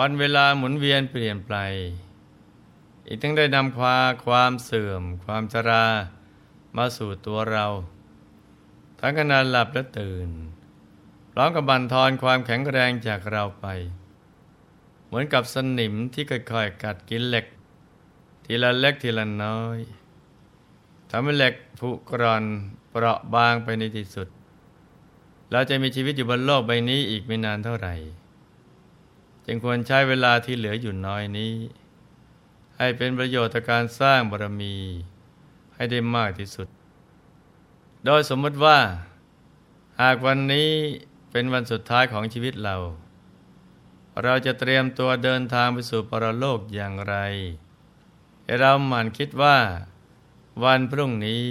วันเวลาหมุนเวียนเปลี่ยนไป อีกทั้งได้นำควาความเสื่อม ความชรามาสู่ตัวเรา ทั้งขณะหลับและตื่นพร้อมกับบันทอนความแข็งแรงจากเราไป เหมือนกับสนิมที่ค่อยๆกัดกินเหล็ก ทีละเล็กทีละน้อยทำให้เหล็กผุกร่อนเปราะบางไปในที่สุด เราจะมีชีวิตอยู่บนโลกใบนี้อีกไม่นานเท่าไหร่ จึงควรใช้เวลาที่เหลืออยู่น้อยนี้ ให้เป็นประโยชน์ต่อการสร้างบารมี ให้ได้มากที่สุด โดยสมมติว่า หากวันนี้เป็นวันสุดท้ายของชีวิตเรา เราจะเตรียมตัวเดินทางไปสู่ปรโลกอย่างไร ให้เราหมั่นคิดว่า วันพรุ่งนี้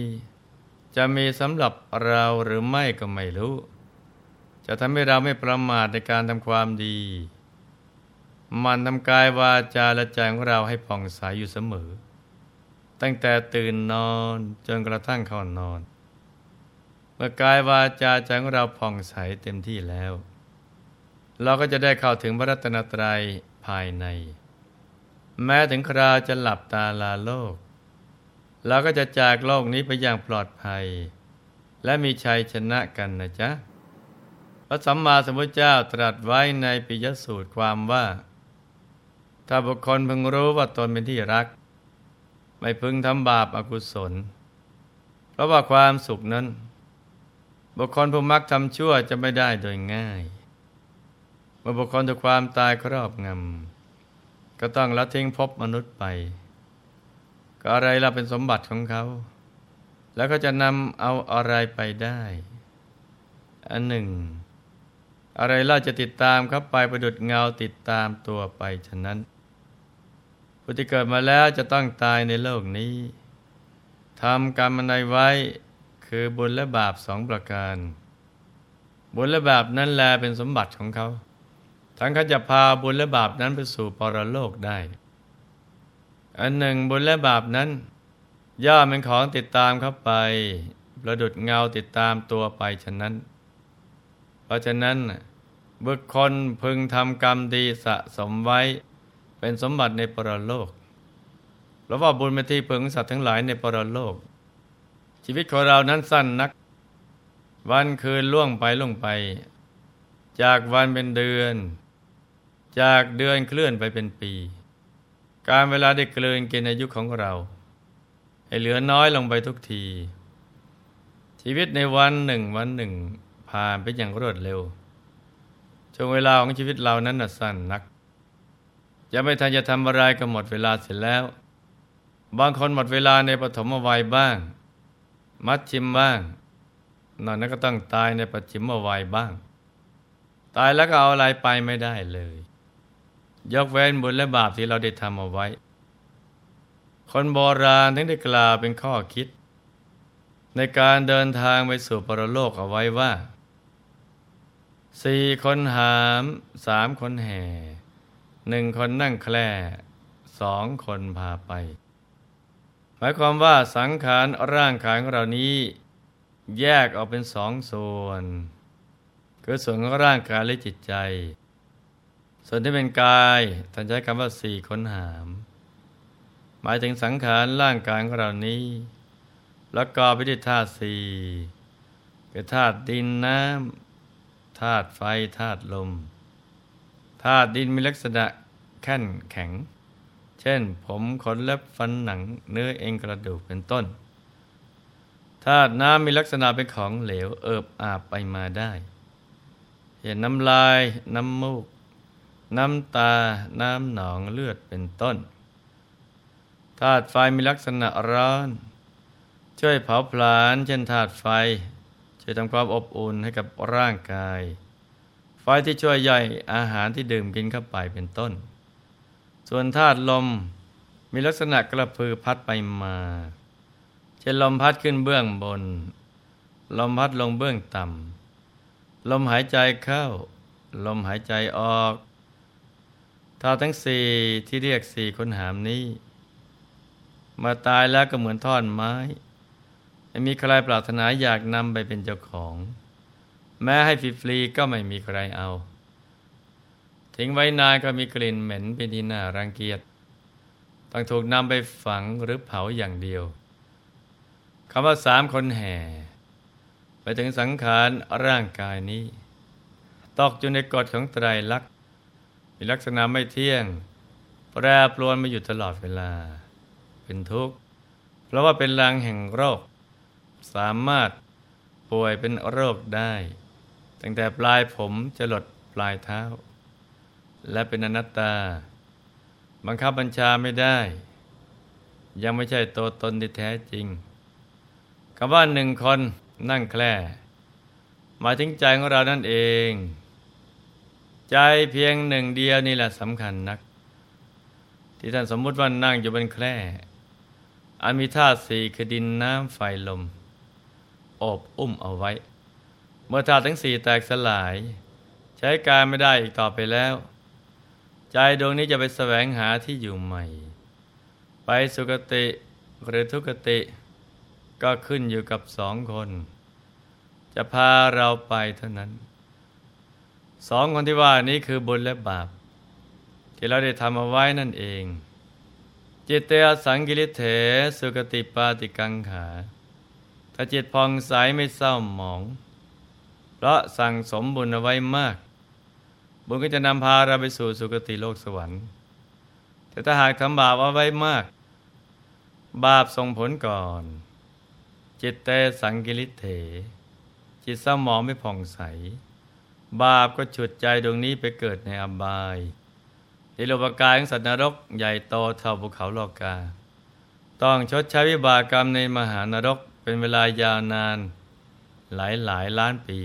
จะมีสำหรับเราหรือไม่ก็ไม่รู้ จะทำให้เราไม่ประมาทในการทำความดี มันทำกายวาจาและใจของเราให้ผ่องใสยอยู่เสมอ ตั้งแต่ตื่นนอนจนกระทั่งเข้านอน เมื่อกายวาจาใจของเราผ่องใสเต็มที่แล้ว เราก็จะได้เข้าถึงพระรัตนตรัยภายใน แม้ถึงคราจะหลับตาลาโลกเราก็จะจากโลกนี้ไปอย่างปลอดภัย และมีชัยชนะกันนะจ๊ะ พระสัมมาสัมพุทธเจ้าตรัสไว้ในปิยสูตรความว่า ถ้าบุคคลพึงรู้ว่าตนเป็นที่รัก ไม่พึงทำบาปอากุศล เพราะว่าความสุขนั้น บุคคลผู้มักทำชั่วจะไม่ได้โดยง่าย เมื่อบุคคลถูกความตายครอบงำก็ต้องละทิ้งภพมนุษย์ไป ก็อะไรเราเป็นสมบัติของเขา แล้วก็จะนำเอาอะไรไปได้ อันหนึ่งอะไรเราจะติดตามเขาไปประดุดเงาติดตามตัวไปฉะนั้น ผู้ที่เกิดมาแล้วจะต้องตายในโลกนี้ทำกรรมอะไรไว้คือบุญและบาปสองประการ บุญและบาปนั้นแลเป็นสมบัติของเขา ทั้งเขาจะพาบุญและบาปนั้นไปสู่ปรโลกได้ อันหนึ่งบุญและบาปนั้นย่อมเป็นของติดตามเข้าไป ประดุดเงาติดตามตัวไปฉะนั้น เพราะฉะนั้นบุคคลพึงทำกรรมดีสะสมไว้ เป็นสมบัติในปรโลกเราว่าบุญเป็นที่พึงสัตว์ทั้งหลายในปรโลก ชีวิตของเรานั้นสั้นนัก วันคืนล่วงไปล่วงไป จากวันเป็นเดือน จากเดือนเคลื่อนไปเป็นปี การเวลาได้เกลืนกินอายุของเรา ให้เหลือน้อยลงไปทุกที ชีวิตในวันหนึ่งวันหนึ่งผ่านไปอย่างรวดเร็วช่วงเวลาของชีวิตเรานั้นสั้นนัก จะไม่ทันจะทำอะไรก็หมดเวลาเสร็จแล้ว บางคนหมดเวลาในปฐมวัยบ้าง มัดชิมบ้างนอนนั้นก็ต้องตายในปัจฉิมวัยบ้าง ตายแล้วก็เอาอะไรไปไม่ได้เลย ยกเว้นบุญและบาปที่เราได้ทำเอาไว้ คนโบราณถึงได้กล่าวเป็นข้อคิด ในการเดินทางไปสู่ปรโลกเอาไว้ว่าสี่คนหามสามคนแห่ หนึ่งคนนั่งแคล่สองคนพาไป หมายความว่าสังขารร่างกายของเรานี้ แยกออกเป็นสองส่วน คือส่วนของร่างกายและจิตใจ ส่วนที่เป็นกายท่านใช้คำว่าสี่คนหาม หมายถึงสังขารร่างกายของเรานี้แล้วก็ไปด้วยธาตุสี่คือธาตุดินน้ำธาตุไฟธาตุลม ธาตุดินมีลักษณะแข็งแข็ง เช่น ผมขนเล็บฟันหนังเนื้อเอ็นกระดูกเป็นต้นธาตุน้ำมีลักษณะเป็นของเหลวเอิบอาบไปมาได้เห็นน้ำลาย น้ำมูก น้ำตา น้ำหนองเลือดเป็นต้นธาตุไฟมีลักษณะร้อน ช่วยเผาผลาญเช่นธาตุไฟ ช่วยทำความอบอุ่นให้กับร่างกาย ไฟที่ช่วยย่อยอาหารที่ดื่มกินเข้าไปเป็นต้น ส่วนธาตุลมมีลักษณะกระพือพัดไปมา เช่นลมพัดขึ้นเบื้องบน ลมพัดลงเบื้องต่ำ ลมหายใจเข้า ลมหายใจออกธาตุทั้งสี่ที่เรียกสี่คนหามนี้ มาตายแล้วก็เหมือนท่อนไม้ม่มีใครปรารถนาอยากนำไปเป็นเจ้าของ แม้ให้ฟรีๆก็ไม่มีใครเอาททิ้งไว้นานก็มีกลิ่นเหม็นเป็นที่น่ารังเกียจต้องถูกนำไปฝังหรือเผาอย่างเดียวคำว่าสามคนแห่ ไปถึงสังขารร่างกายนี้ ตกอยู่ในกฎของไตรลักษณ์มีลักษณะไม่เที่ยง แปรปรวนมาอยู่ตลอดเวลา เป็นทุกข์ เพราะว่าเป็นรังแห่งโรค สามารถป่วยเป็นโรคได้ ตั้งแต่ปลายผมจะหลดปลายเท้า และเป็นอนัตตา บังคับบัญชาไม่ได้ ยังไม่ใช่ตัวตนที่แท้จริงคำว่าหนึ่งคนนั่งแคล่หมายถึงใจของเรานั่นเอง ใจเพียงหนึ่งเดียวนี่แหละสำคัญนัก ที่ท่านสมมุติว่านั่งอยู่บนแคร่อันมีธาตุสี่คือดินน้ำไฟลม อบอุ้มเอาไว้ เมื่อธาตุทั้งสี่แตกสลาย ใช้การไม่ได้อีกต่อไปแล้ว ใจดวงนี้จะไปแสวงหาที่อยู่ใหม่ ไปสุคติหรือทุกติก็ขึ้นอยู่กับสองคน จะพาเราไปเท่านั้นสองคนที่ว่านี้คือบุญและบาป ที่เราได้ทำเอาไว้นั่นเอง จิตเตอสังกิริเถสุกติปาติกังขา ถ้าจิตพองใสไม่เศร้าหมอง เพราะสั่งสมบุญเอาไว้มาก บุญก็จะนำพาเราไปสู่สุคติโลกสวรรค์ แต่ถ้าหากทำบาปเอาไว้มาก บาปส่งผลก่อน จิตเตสังกิริเถ จิตสมองไม่ผ่องใส บาปก็ฉุดใจดวงนี้ไปเกิดในอบายในโลกกายของสัตว์นรกใหญ่โตเท่าภูเขาโลกา ต้องชดใช้วิบากกรรมในมหานรกเป็นเวลายาวนานหลายหลายล้านปี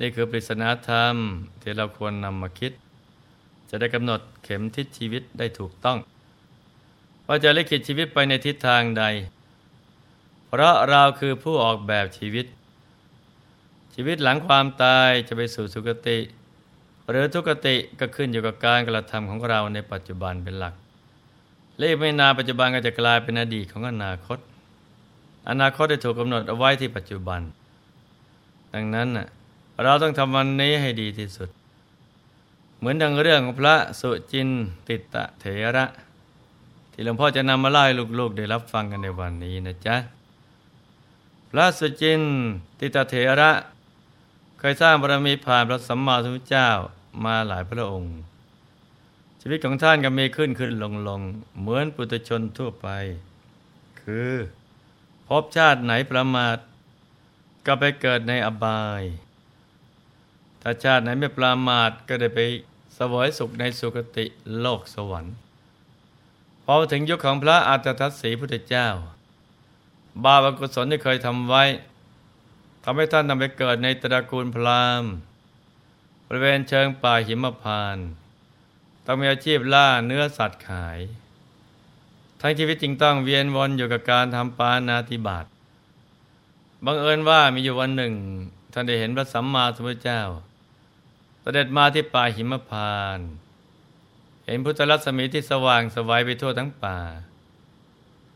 นี่คือปริศนาธรรมที่เราควรนำมาคิด จะได้กำหนดเข็มทิศชีวิตได้ถูกต้องว่าจะลิขิตชีวิตไปในทิศทางใด เพราะเราคือผู้ออกแบบชีวิต ชีวิตหลังความตายจะไปสู่สุคติ หรือทุกติก็ขึ้นอยู่กับการกระทำของเราในปัจจุบันเป็นหลักเลขไม่นานปัจจุบันก็จะกลายเป็นอดีตของอนาคต อนาคตได้ถูกกำหนดเอาไว้ที่ปัจจุบัน ดังนั้น เราต้องทำวันนี้ให้ดีที่สุด เหมือนดังเรื่องของพระสุจินติตะเถระ ที่หลวงพ่อจะนำมาเล่าให้ลูกๆ ได้รับฟังกันในวันนี้นะจ๊ะ พระสุจินติตเถระ เคยสร้างบารมีผ่านพระสัมมาสัมพุทธเจ้ามาหลายพระองค์ ชีวิตของท่านก็มีขึ้นขึ้นลงลงเหมือนปุถุชนทั่วไป คือพบชาติไหนประมาทก็ไปเกิดในอบาย ถ้าชาติไหนไม่ประมาทก็ได้ไปสวยสุขในสุคติโลกสวรรค์พอถึงยุคของพระอัตทัศสีพุทธเจ้า บาปกุศลที่เคยทำไว้ทำให้ท่านนำไปเกิดในตระกูลพราหมณ์บริเวณเชิงป่าหิมพานต้องมีอาชีพล่าเนื้อสัตว์ขาย ทั้งชีวิตจริงต้องเวียนวนอยู่กับการทำปานาติบาตบังเอิญว่ามีอยู่วันหนึ่ง ท่านได้เห็นพระสัมมาสัมพุทธเจ้า เสด็จมาที่ป่าหิมพาน เห็นพุทธรัศมีที่สว่างสวัยไปทั่วทั้งป่า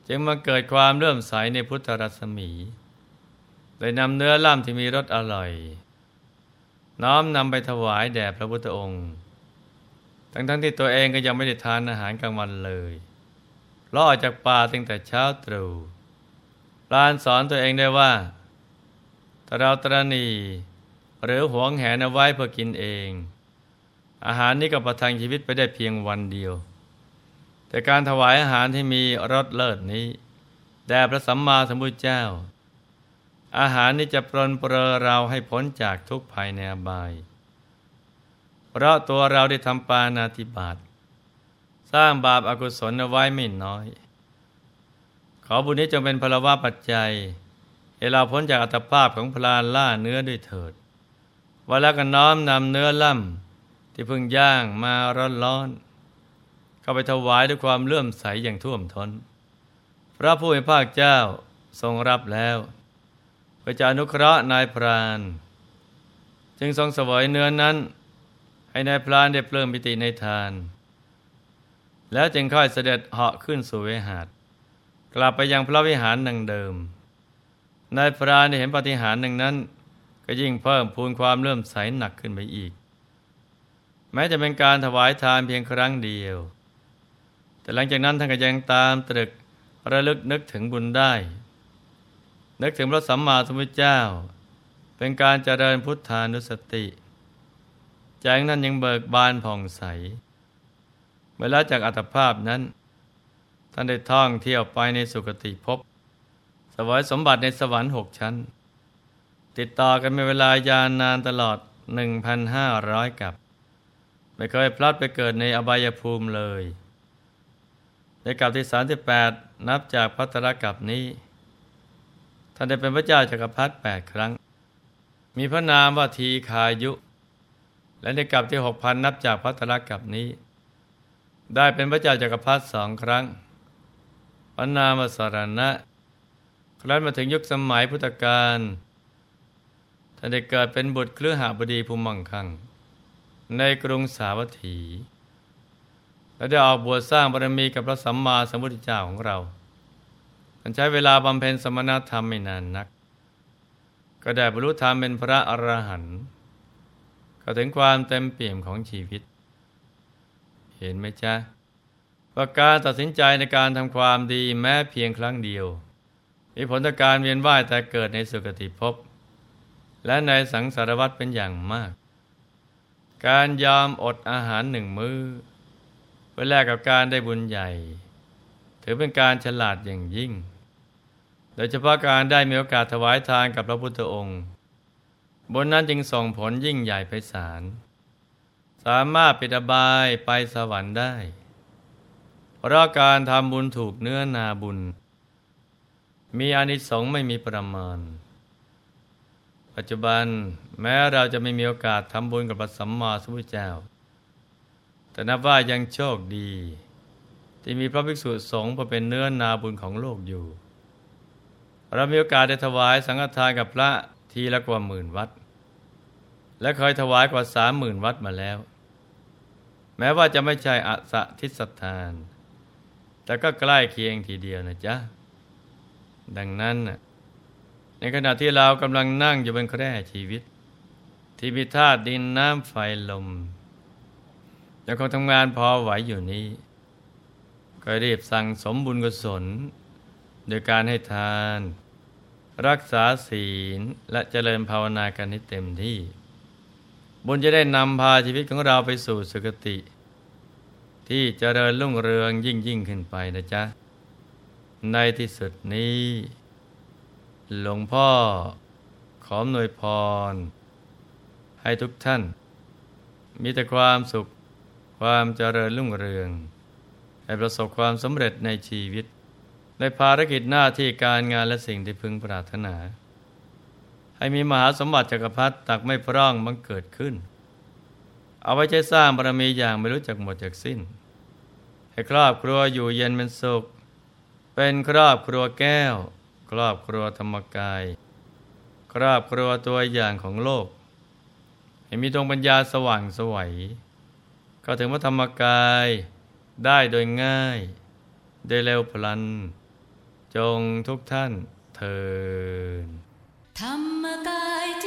จึงมาเกิดความเริ่มใสในพุทธรัศมีเลยนำเนื้อล่ำที่มีรสอร่อย น้อมนำไปถวายแด่พระพุทธองค์ ทั้งทั้งที่ตัวเองก็ยังไม่ได้ทานอาหารกลางวันเลยล่อจากป่าตั้งแต่เช้าตรู่ลานสอนตัวเองได้ว่าถ้าเราตรณี หรือหวงแหนเอาไว้เพื่อกินเอง อาหารนี้ก็ประทังชีวิตไปได้เพียงวันเดียว แต่การถวายอาหารที่มีรสเลิศนี้แด่พระสัมมาสัมพุทธเจ้า อาหารนี้จะปรนเปรอเราให้พ้นจากทุกภัยในอบาย เพราะตัวเราได้ทำปานาติบาตสร้างบาปอากุศลเอาไว้ไม่น้อย ขอบุญนี้จงเป็นพลวะปัจจัยให้เราพ้นจากอัตภาพของพลานล่าเนื้อด้วยเถิด วันล้วก็น้อมนำเนื้อล่ำที่เพิ่งย่างมาร้อนๆเข้าไปถวายด้วยความเลื่อมใสอย่างท่วมทน้น พระผู้เป็นภาคเจ้าทรงรับแล้วพระเจ้านุเคราะห์นายพราน จึงทรงสวยเนื้อนั้น ให้นายพรานได้เปลิมปิติในทาน แล้วจึงค่อยเสด็จเหาะขึ้นสู่เวหาดกลับไปยังพระวิหารดังเดิมนายพรานได้เห็นปฏิหารหนึ่งนั้น ก็ยิ่งเพิ่มพูนความเลื่อมใสหนักขึ้นไปอีก แม้จะเป็นการถวายทานเพียงครั้งเดียว แต่หลังจากนั้นท่านก็ยังตามตรึกระลึกนึกถึงบุญได้ นึกถึงพระสัมมาสัมพุทธเจ้า เป็นการเจริญพุทธานุสติใจนั้นยังเบิกบานผ่องใสเมื่อละจากอัตภาพนั้น ท่านได้ท่องเที่ยวไปในสุคติภพสวยสมบัติในสวรรค์หกชั้น ติดต่อกันเป็นเวลายาวนานตลอด 1,500 กับ ไม่เคยพลัดไปเกิดในอบายภูมิเลย ในกับที่ 38 นับจากพัตรกับนี้ ท่านได้เป็นพระเจ้าจักรพรรดิ8ครั้ง มีพระนามว่าทีคายุ และในกับที่ 6,000 นับจากพัตรกับนี้ ได้เป็นพระเจ้าจักรพรรดิสองครั้งพระนามว่าสารณะครั้นมาถึงยุคสมัยพุทธกาล ท่านได้เกิดเป็นบุตรเครือหาบดีภูมิมั่งคั่ง ในกรุงสาวัตถี และได้ออกบวชสร้างบารมีกับพระสัมมาสัมพุทธเจ้าของเราท่านใช้เวลาบำเพ็ญสมณธรรมไม่นานนัก ก็ได้บรรลุธรรมเป็นพระอรหันต์ก็ถึงความเต็มเปี่ยมของชีวิต เห็นไหมจ๊ะว่าการตัดสินใจในการทำความดีแม้เพียงครั้งเดียว มีผลต่อการเวียนว่ายแต่เกิดในสุคติภพ และในสังสารวัฏเป็นอย่างมาก การยอมอดอาหารหนึ่งมือ้อเพื่อแลกกับการได้บุญใหญ่ ถือเป็นการฉลาดอย่างยิ่ง โดยเฉพาะการได้มีโอกาสถวายทานกับพระพุทธองค์ บนนั้นจึงส่งผลยิ่งใหญ่ไพศาลสามารถปิดบายไปสวรรค์ได้ เพราะการทำบุญถูกเนื้อนาบุญ มีอานิสงส์ไม่มีประมาณ ปัจจุบันแม้เราจะไม่มีโอกาสทำบุญกับพระสัมมาสัมพุทธเจ้า แต่นับว่ายังโชคดี ที่มีพระภิกษุสงฆ์มาเป็นเนื้อนาบุญของโลกอยู่ เรามีโอกาสได้ถวายสังฆทานกับพระทีละกว่าหมื่นวัด และเคยถวายกว่าสามหมื่นวัดมาแล้ว แม้ว่าจะไม่ใช่อสทิสทาน แต่ก็ใกล้เคียงทีเดียวนะจ๊ะ ดังนั้น ในขณะที่เรากำลังนั่งอยู่บนแคร่ชีวิต ที่มีธาตุดินน้ำไฟลมยังคงทำงานพอไหวอยู่นี้ ก็รีบสั่งสมบุญกุศล โดยการให้ทาน รักษาศีลและเจริญภาวนากันให้เต็มที่ บุญจะได้นำพาชีวิตของเราไปสู่สุคติ ที่เจริญรุ่งเรืองยิ่งยิ่งขึ้นไปนะจ๊ะ ในที่สุดนี้ หลวงพ่อขอมหนวยพร ให้ทุกท่าน มีแต่ความสุขความเจริญรุ่งเรือง ให้ประสบความสำเร็จในชีวิต ในภารกิจหน้าที่การงานและสิ่งที่พึงปรารถนา ให้มีมหาสมบัติจักรพรรดิตักไม่พร่องบังเกิดขึ้น เอาไว้ใช้สร้างบารมีอย่างไม่รู้จักหมดจากสิ้น ให้ครอบครัวอยู่เย็นเป็นสุข เป็นครอบครัวแก้ว ครอบครัวธรรมกาย ครอบครัวตัวอย่างของโลก ให้มีดวงปัญญาสว่างสวัยก็ถึงพระธรรมกายได้โดยง่าย ได้เร็วพลัน จงทุกท่านเทินธรรมกายเจ